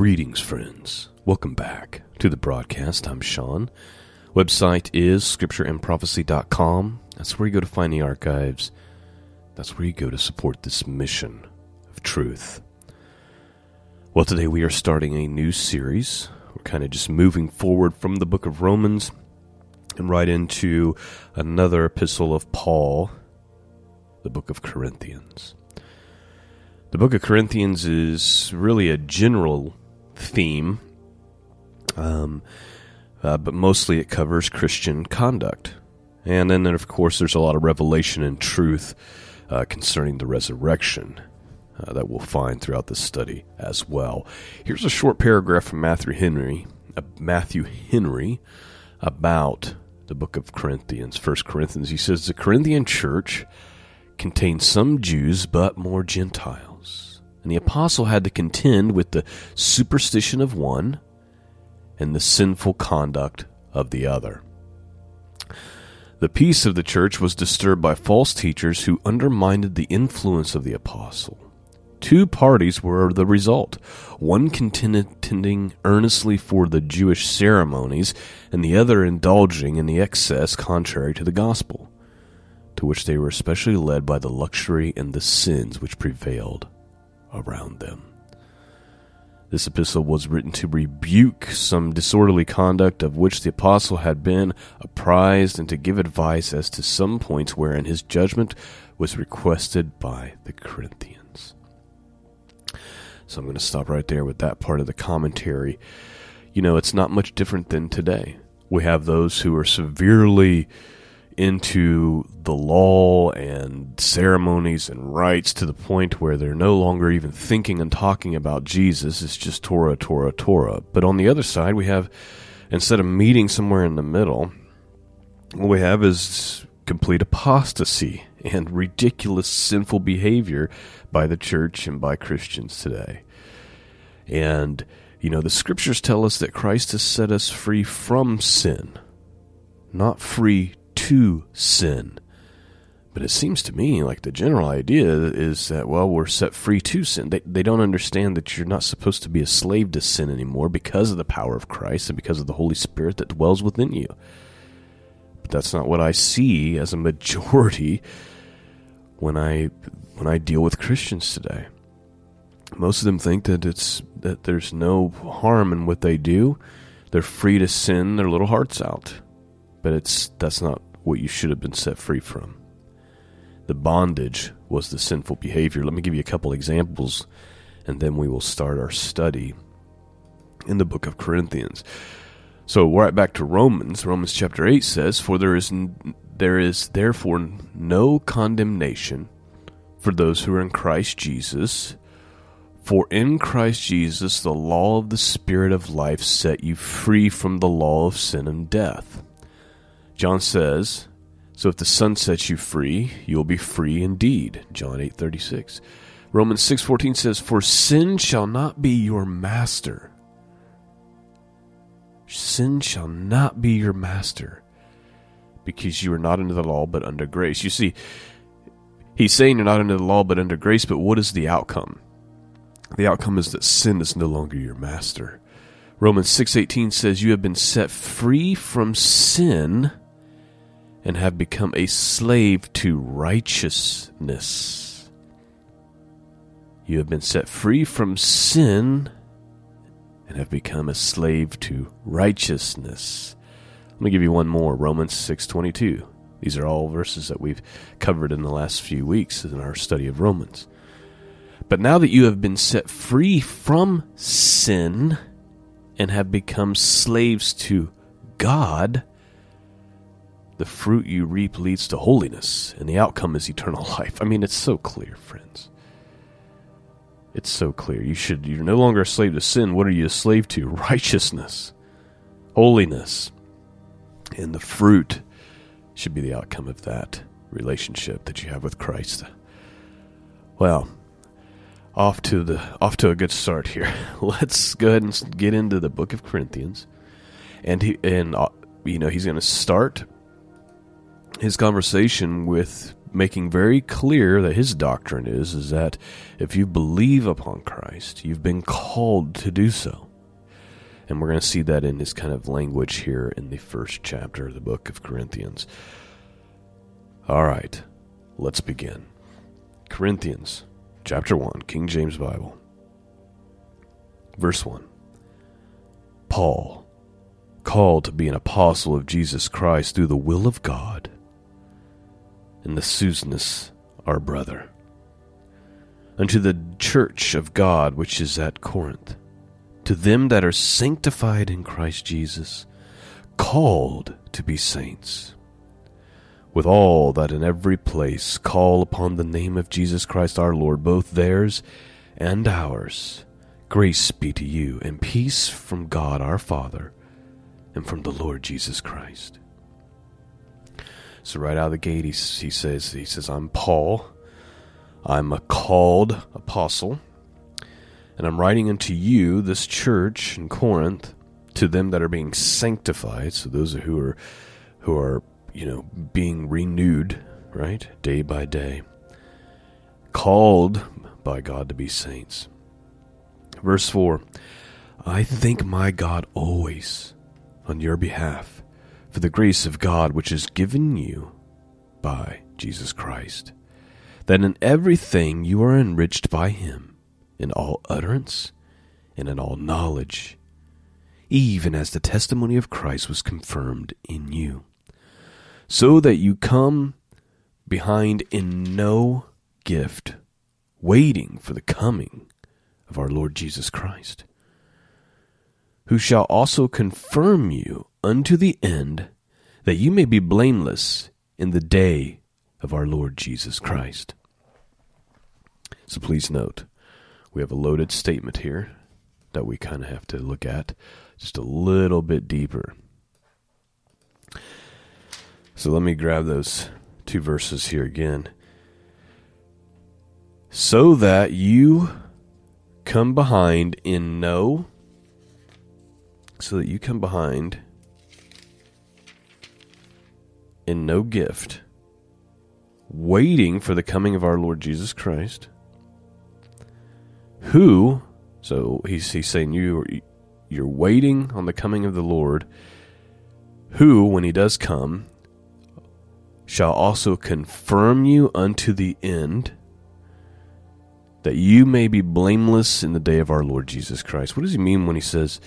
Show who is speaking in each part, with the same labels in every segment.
Speaker 1: Greetings, friends. Welcome back to the broadcast. I'm Sean. Website is scriptureandprophecy.com. That's where you go to find the archives. That's where you go to support this mission of truth. Well, today we are starting a new series. We're kind of just moving forward from the book of Romans and right into another epistle of Paul, the book of Corinthians. The book of Corinthians is really a general theme, um, uh, but mostly it covers Christian conduct. And then, of course, there's a lot of revelation and truth uh, concerning the resurrection uh, that we'll find throughout this study as well. Here's a short paragraph from Matthew Henry, uh, Matthew Henry, about the book of Corinthians, First Corinthians. He says the Corinthian church contained some Jews, but more Gentiles and the apostle had to contend with the superstition of one and the sinful conduct of the other. The peace of the church was disturbed by false teachers who undermined the influence of the apostle. Two parties were the result one contending earnestly for the Jewish ceremonies, and the other indulging in the excess contrary to the gospel, to which they were especially led by the luxury and the sins which prevailed around them. This epistle was written to rebuke some disorderly conduct of which the apostle had been apprised and to give advice as to some points wherein his judgment was requested by the Corinthians. So I'm going to stop right there with that part of the commentary. You know, it's not much different than today. We have those who are severely into the law and ceremonies and rites to the point where they're no longer even thinking and talking about Jesus. It's just Torah, Torah, Torah. But on the other side, we have, instead of meeting somewhere in the middle, what we have is complete apostasy and ridiculous sinful behavior by the church and by Christians today. And, you know, the scriptures tell us that Christ has set us free from sin, not free to sin. But it seems to me like the general idea is that, well, we're set free to sin. They, they don't understand that you're not supposed to be a slave to sin anymore because of the power of Christ and because of the Holy Spirit that dwells within you. But that's not what I see as a majority when I when I deal with Christians today. Most of them think that it's that there's no harm in what they do. They're free to sin their little hearts out. But it's that's not what you should have been set free from. The bondage was the sinful behavior. Let me give you a couple examples, and then we will start our study in the book of Corinthians. So, right back to Romans. Romans chapter 8 says, For there is, there is therefore no condemnation for those who are in Christ Jesus. For in Christ Jesus the law of the Spirit of life set you free from the law of sin and death. John says, So if the Son sets you free, you will be free indeed. John 8:36. Romans 6:14 says, "For sin shall not be your master." Sin shall not be your master, because you are not under the law but under grace. You see, he's saying you're not under the law but under grace, but what is the outcome? The outcome is that sin is no longer your master. Romans 6:18 says you have been set free from sin and have become a slave to righteousness. You have been set free from sin and have become a slave to righteousness. Let me give you one more, Romans 6:22. These are all verses that we've covered in the last few weeks in our study of Romans. But now that you have been set free from sin and have become slaves to God, the fruit you reap leads to holiness, and the outcome is eternal life. I mean, it's so clear, friends. It's so clear. You should you're no longer a slave to sin. What are you a slave to? Righteousness, holiness. And the fruit should be the outcome of that relationship that you have with Christ. Well, off to the off to a good start here. Let's go ahead and get into the book of Corinthians. And he and uh, you know, he's going to start his conversation with making very clear that his doctrine is is that if you believe upon Christ, you've been called to do so. And we're going to see that in his kind of language here in the first chapter of the book of Corinthians. All right, let's begin. Corinthians chapter 1, King James Bible. Verse 1. Paul, called to be an apostle of Jesus Christ through the will of God, and the Sosthenes, our brother, unto the church of God which is at Corinth, to them that are sanctified in Christ Jesus, called to be saints, with all that in every place call upon the name of Jesus Christ our Lord, both theirs and ours. Grace be to you, and peace from God our Father and from the Lord Jesus Christ. So right out of the gate, he, he says, he says, I'm Paul. I'm a called apostle, and I'm writing unto you, this church in Corinth, to them that are being sanctified. So those who are who are you know being renewed, right, day by day, called by God to be saints. Verse 4 I thank my God always on your behalf for the grace of God which is given you by Jesus Christ, that in everything you are enriched by him, in all utterance and in all knowledge, even as the testimony of Christ was confirmed in you, so that you come behind in no gift, waiting for the coming of our Lord Jesus Christ, who shall also confirm you unto the end, that you may be blameless in the day of our Lord Jesus Christ. So please note, we have a loaded statement here that we kind of have to look at just a little bit deeper. So let me grab those two verses here again. So that you come behind in no so that you come behind in no gift waiting for the coming of our Lord Jesus Christ who so he's he's saying you you're waiting on the coming of the Lord who when he does come shall also confirm you unto the end that you may be blameless in the day of our Lord Jesus Christ. What does he mean when he says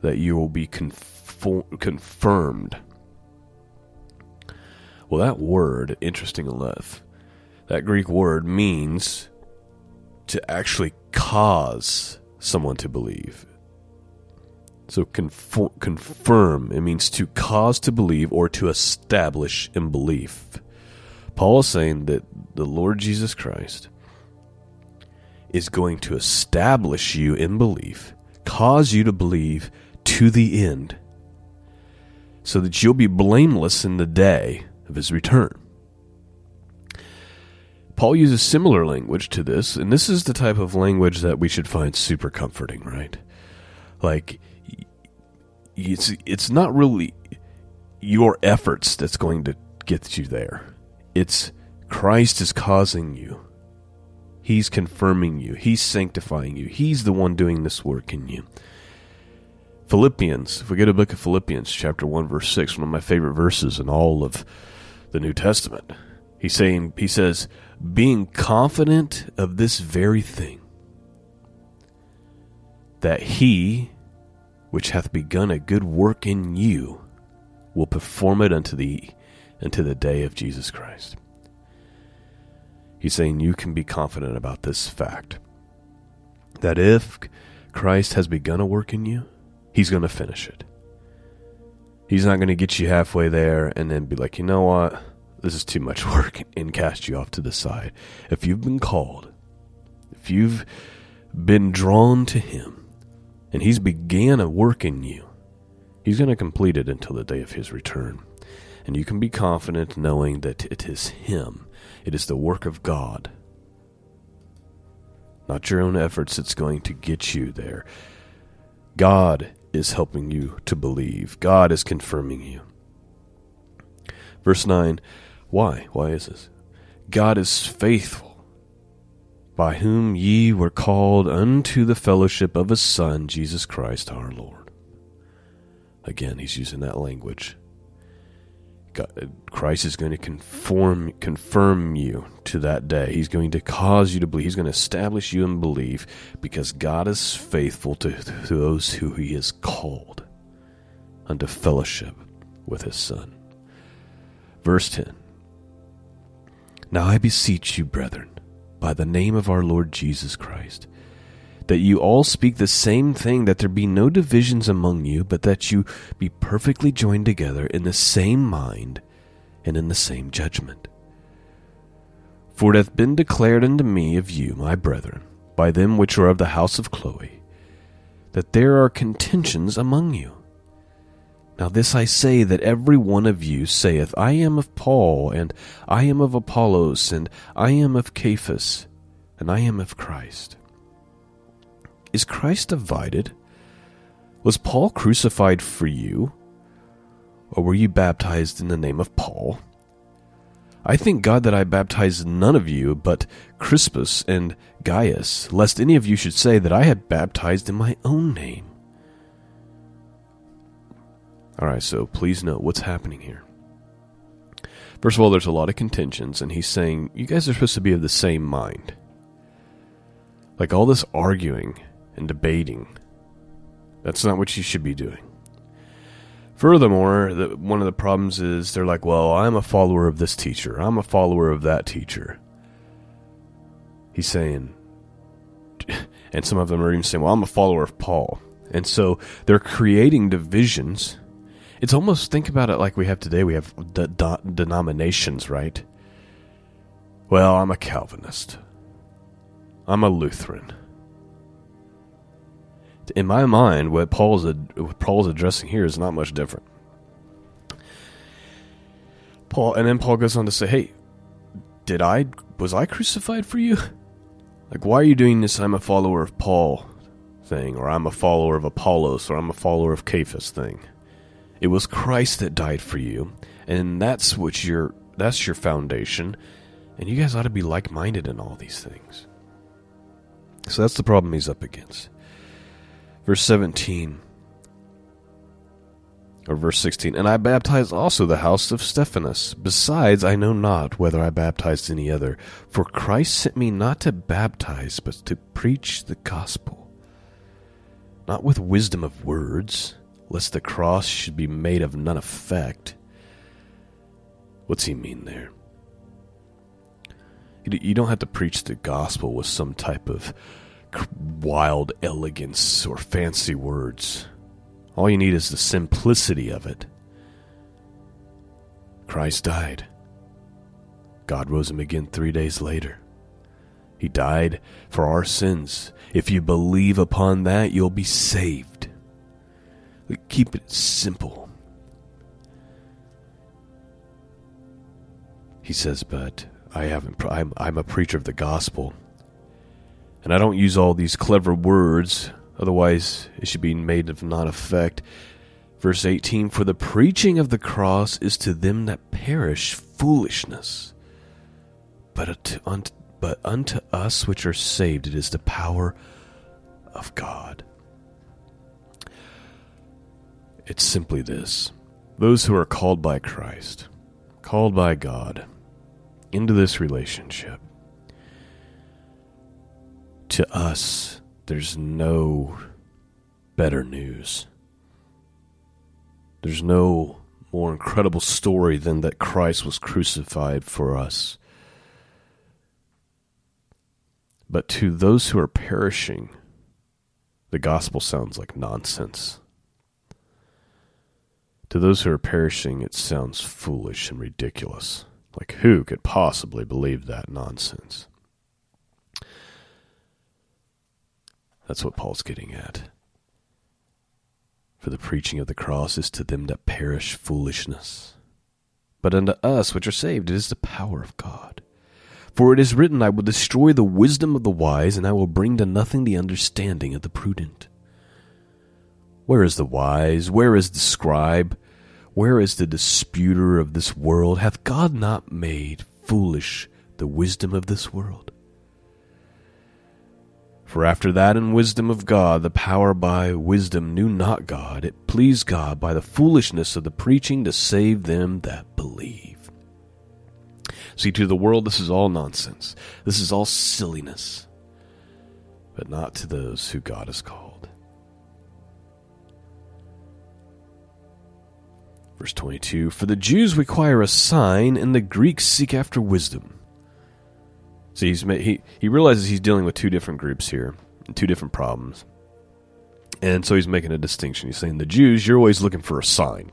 Speaker 1: that you will be conform- confirmed? Well, that word, interesting enough, that Greek word means to actually cause someone to believe. So confirm, it means to cause to believe or to establish in belief. Paul is saying that the Lord Jesus Christ is going to establish you in belief, cause you to believe to the end, so that you'll be blameless in the day of his return. Paul uses similar language to this, and this is the type of language that we should find super comforting, right? Like, it's, it's not really your efforts that's going to get you there. It's Christ is causing you He's confirming you. He's sanctifying you. He's the one doing this work in you. Philippians, if we go to book of Philippians, chapter 1, verse 6, one of my favorite verses in all of the New Testament. He's saying, he says, being confident of this very thing, that he which hath begun a good work in you will perform it unto the unto the day of Jesus Christ. He's saying you can be confident about this fact that if Christ has begun a work in you, he's going to finish it. He's not going to get you halfway there and then be like, you know what? This is too much work and cast you off to the side. If you've been called, if you've been drawn to him, and he's began a work in you, he's going to complete it until the day of his return. And you can be confident knowing that it is him it is the work of God, not your own efforts, that's going to get you there. God is helping you to believe, God is confirming you. Verse 9 Why? Why is this? God is faithful, by whom ye were called unto the fellowship of his Son, Jesus Christ our Lord. Again, he's using that language. God, Christ is going to conform, confirm you to that day. He's going to cause you to believe. He's going to establish you in belief because God is faithful to, to those who He has called unto fellowship with His Son. Verse 10 Now I beseech you, brethren, by the name of our Lord Jesus Christ, that you all speak the same thing, that there be no divisions among you, but that you be perfectly joined together in the same mind and in the same judgment. For it hath been declared unto me of you, my brethren, by them which are of the house of Chloe, that there are contentions among you. Now this I say that every one of you saith, I am of Paul, and I am of Apollos, and I am of Cephas, and I am of Christ. Is Christ divided? Was Paul crucified for you? Or were you baptized in the name of Paul? I thank God that I baptized none of you but Crispus and Gaius, lest any of you should say that I had baptized in my own name. Alright, so please note what's happening here. First of all, there's a lot of contentions, and he's saying, You guys are supposed to be of the same mind. Like all this arguing and debating. That's not what you should be doing. Furthermore, the, one of the problems is they're like, well, I'm a follower of this teacher. I'm a follower of that teacher. He's saying, and some of them are even saying, well, I'm a follower of Paul. And so they're creating divisions. It's almost, think about it like we have today. We have de- de- denominations, right? Well, I'm a Calvinist. I'm a Lutheran in my mind, what Paul's what Paul's addressing here is not much different. Paul, and then Paul goes on to say, "Hey, did I was I crucified for you? Like, why are you doing this? I'm a follower of Paul thing, or I'm a follower of Apollos, or I'm a follower of Cephas thing. It was Christ that died for you, and that's what your that's your foundation, and you guys ought to be like minded in all these things." So that's the problem he's up against. Verse 17 or verse 16 and i baptized also the house of Stephanas. Besides i know not whether i baptized any other. For christ sent me not to baptize but to preach the gospel. Not with wisdom of words lest the cross should be made of none effect. What's he mean there? You don't have to preach the gospel with some type of wild elegance or fancy words. All you need is the simplicity of it. Christ died. God rose him again three days later. He died for our sins. If you believe upon that, you'll be saved. Keep it simple. He says, but I haven't, I'm, I'm a preacher of the gospel. And I don't use all these clever words, otherwise it should be made of non effect. Verse 18 For the preaching of the cross is to them that perish foolishness, but unto, but unto us which are saved it is the power of God. It's simply this those who are called by Christ, called by God into this relationship, to us, there's no better news. There's no more incredible story than that Christ was crucified for us. But to those who are perishing, the gospel sounds like nonsense. To those who are perishing, it sounds foolish and ridiculous. Like, who could possibly believe that nonsense? That's what Paul's getting at. For the preaching of the cross is to them that perish foolishness. But unto us which are saved it is the power of God. For it is written, I will destroy the wisdom of the wise, and I will bring to nothing the understanding of the prudent. Where is the wise? Where is the scribe? Where is the disputer of this world? Hath God not made foolish the wisdom of this world. For after that in wisdom of God, the power by wisdom knew not God. It pleased God by the foolishness of the preaching to save them that believe. See, to the world, this is all nonsense. This is all silliness. But not to those who God has called. Verse 22 For the Jews require a sign, and the Greeks seek after wisdom. So he's he he realizes he's dealing with two different groups here, two different problems, and so he's making a distinction. He's saying the Jews, you're always looking for a sign.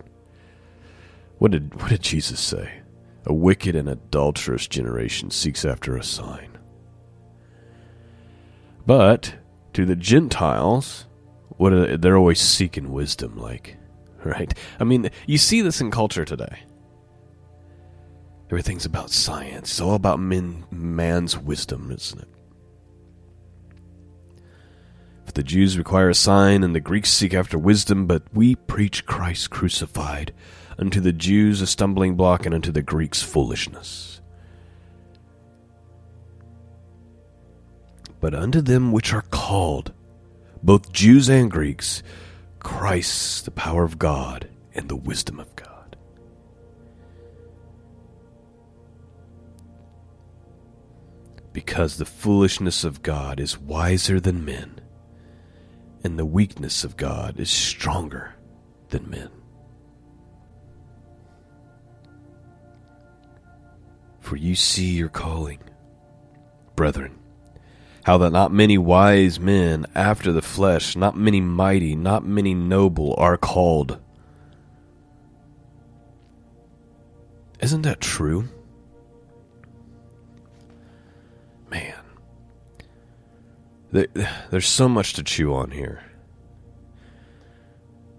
Speaker 1: What did what did Jesus say? A wicked and adulterous generation seeks after a sign. But to the Gentiles, what they, they're always seeking wisdom, like right. I mean, you see this in culture today. Everything's about science. It's all about men, man's wisdom, isn't it? For the Jews require a sign, and the Greeks seek after wisdom, but we preach Christ crucified, unto the Jews a stumbling block, and unto the Greeks foolishness. But unto them which are called, both Jews and Greeks, Christ the power of God and the wisdom of God. Because the foolishness of God is wiser than men, and the weakness of God is stronger than men. For you see your calling, brethren, how that not many wise men after the flesh, not many mighty, not many noble are called. Isn't that true? There's so much to chew on here.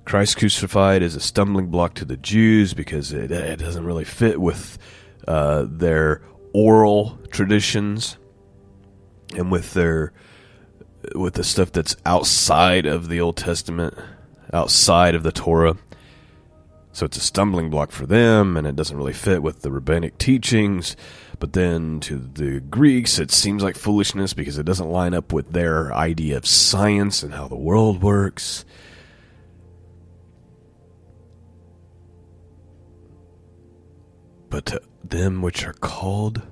Speaker 1: Christ crucified is a stumbling block to the Jews because it, it doesn't really fit with uh, their oral traditions and with their with the stuff that's outside of the Old Testament, outside of the Torah. So it's a stumbling block for them, and it doesn't really fit with the rabbinic teachings. But then to the Greeks, it seems like foolishness because it doesn't line up with their idea of science and how the world works. But to them which are called,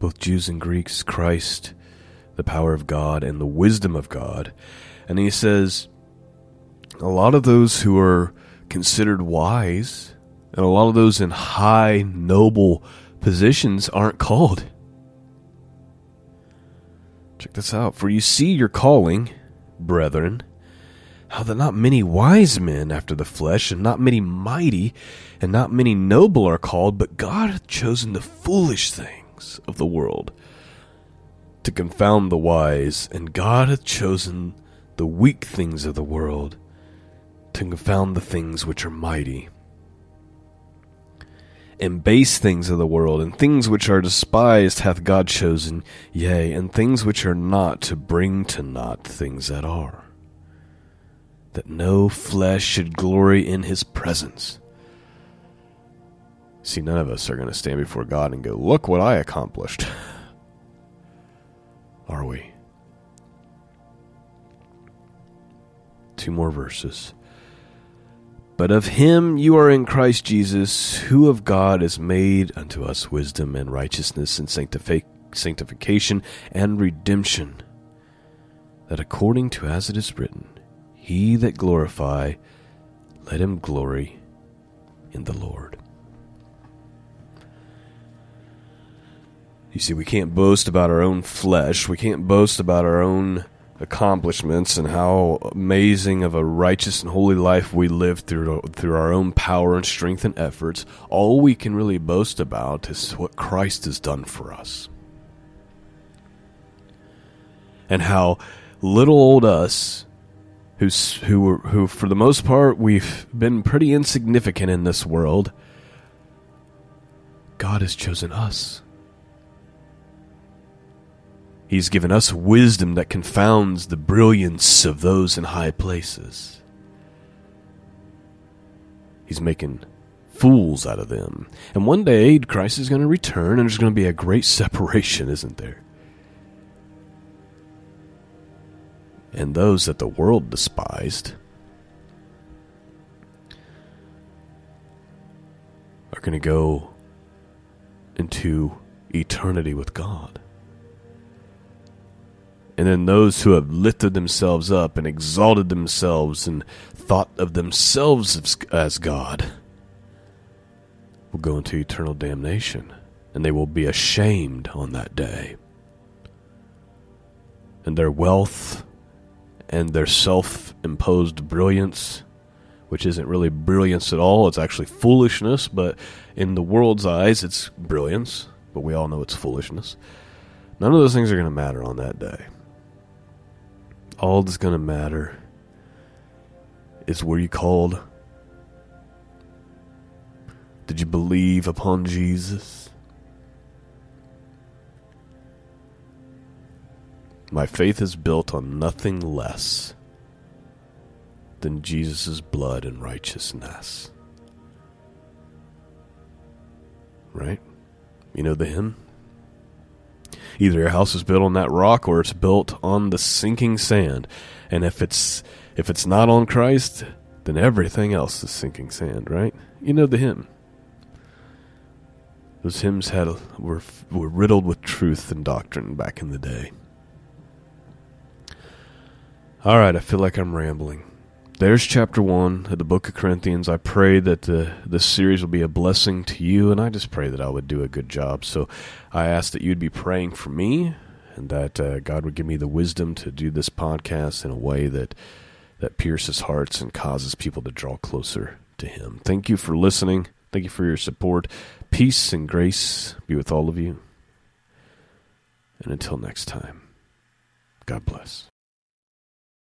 Speaker 1: both Jews and Greeks, Christ, the power of God, and the wisdom of God. And he says, a lot of those who are considered wise, and a lot of those in high, noble positions aren't called. Check this out. For you see your calling, brethren, how that not many wise men after the flesh, and not many mighty, and not many noble are called, but God hath chosen the foolish things of the world to confound the wise, and God hath chosen the weak things of the world to confound the things which are mighty. And base things of the world, and things which are despised hath God chosen, yea, and things which are not, to bring to naught things that are, that no flesh should glory in his presence. See, none of us are going to stand before God and go, Look what I accomplished. Are we? Two more verses. But of him you are in Christ Jesus, who of God is made unto us wisdom and righteousness and sanctification and redemption, that according to as it is written, He that glorify, let him glory in the Lord. You see, we can't boast about our own flesh. We can't boast about our own accomplishments and how amazing of a righteous and holy life we live through through our own power and strength and efforts. All we can really boast about is what Christ has done for us. And how little old us who's who who for the most part we've been pretty insignificant in this world God has chosen us He's given us wisdom that confounds the brilliance of those in high places. He's making fools out of them. And one day, Christ is going to return, and there's going to be a great separation, isn't there? And those that the world despised are going to go into eternity with God. And then those who have lifted themselves up and exalted themselves and thought of themselves as, God will go into eternal damnation. And they will be ashamed on that day. And their wealth and their self imposed brilliance, which isn't really brilliance at all, it's actually foolishness, but in the world's eyes, it's brilliance, but we all know it's foolishness. None of those things are going to matter on that day all that's to matter is were you called? Did you believe upon Jesus? My faith is built on nothing less than Jesus' blood and righteousness. Right? You know the hymn? Either your house is built on that rock or it's built on the sinking sand. And if it's if it's not on Christ, then everything else is sinking sand, right? You know the hymn. Those hymns had were were riddled with truth and doctrine back in the day. All right, I feel like I'm rambling there's chapter one of the book of Corinthians. I pray that the, this series will be a blessing to you, and I just pray that I would do a good job. So I ask that you'd be praying for me, and that uh, God would give me the wisdom to do this podcast in a way that that pierces hearts and causes people to draw closer to Him. Thank you for listening. Thank you for your support. Peace and grace be with all of you. And until next time, God bless.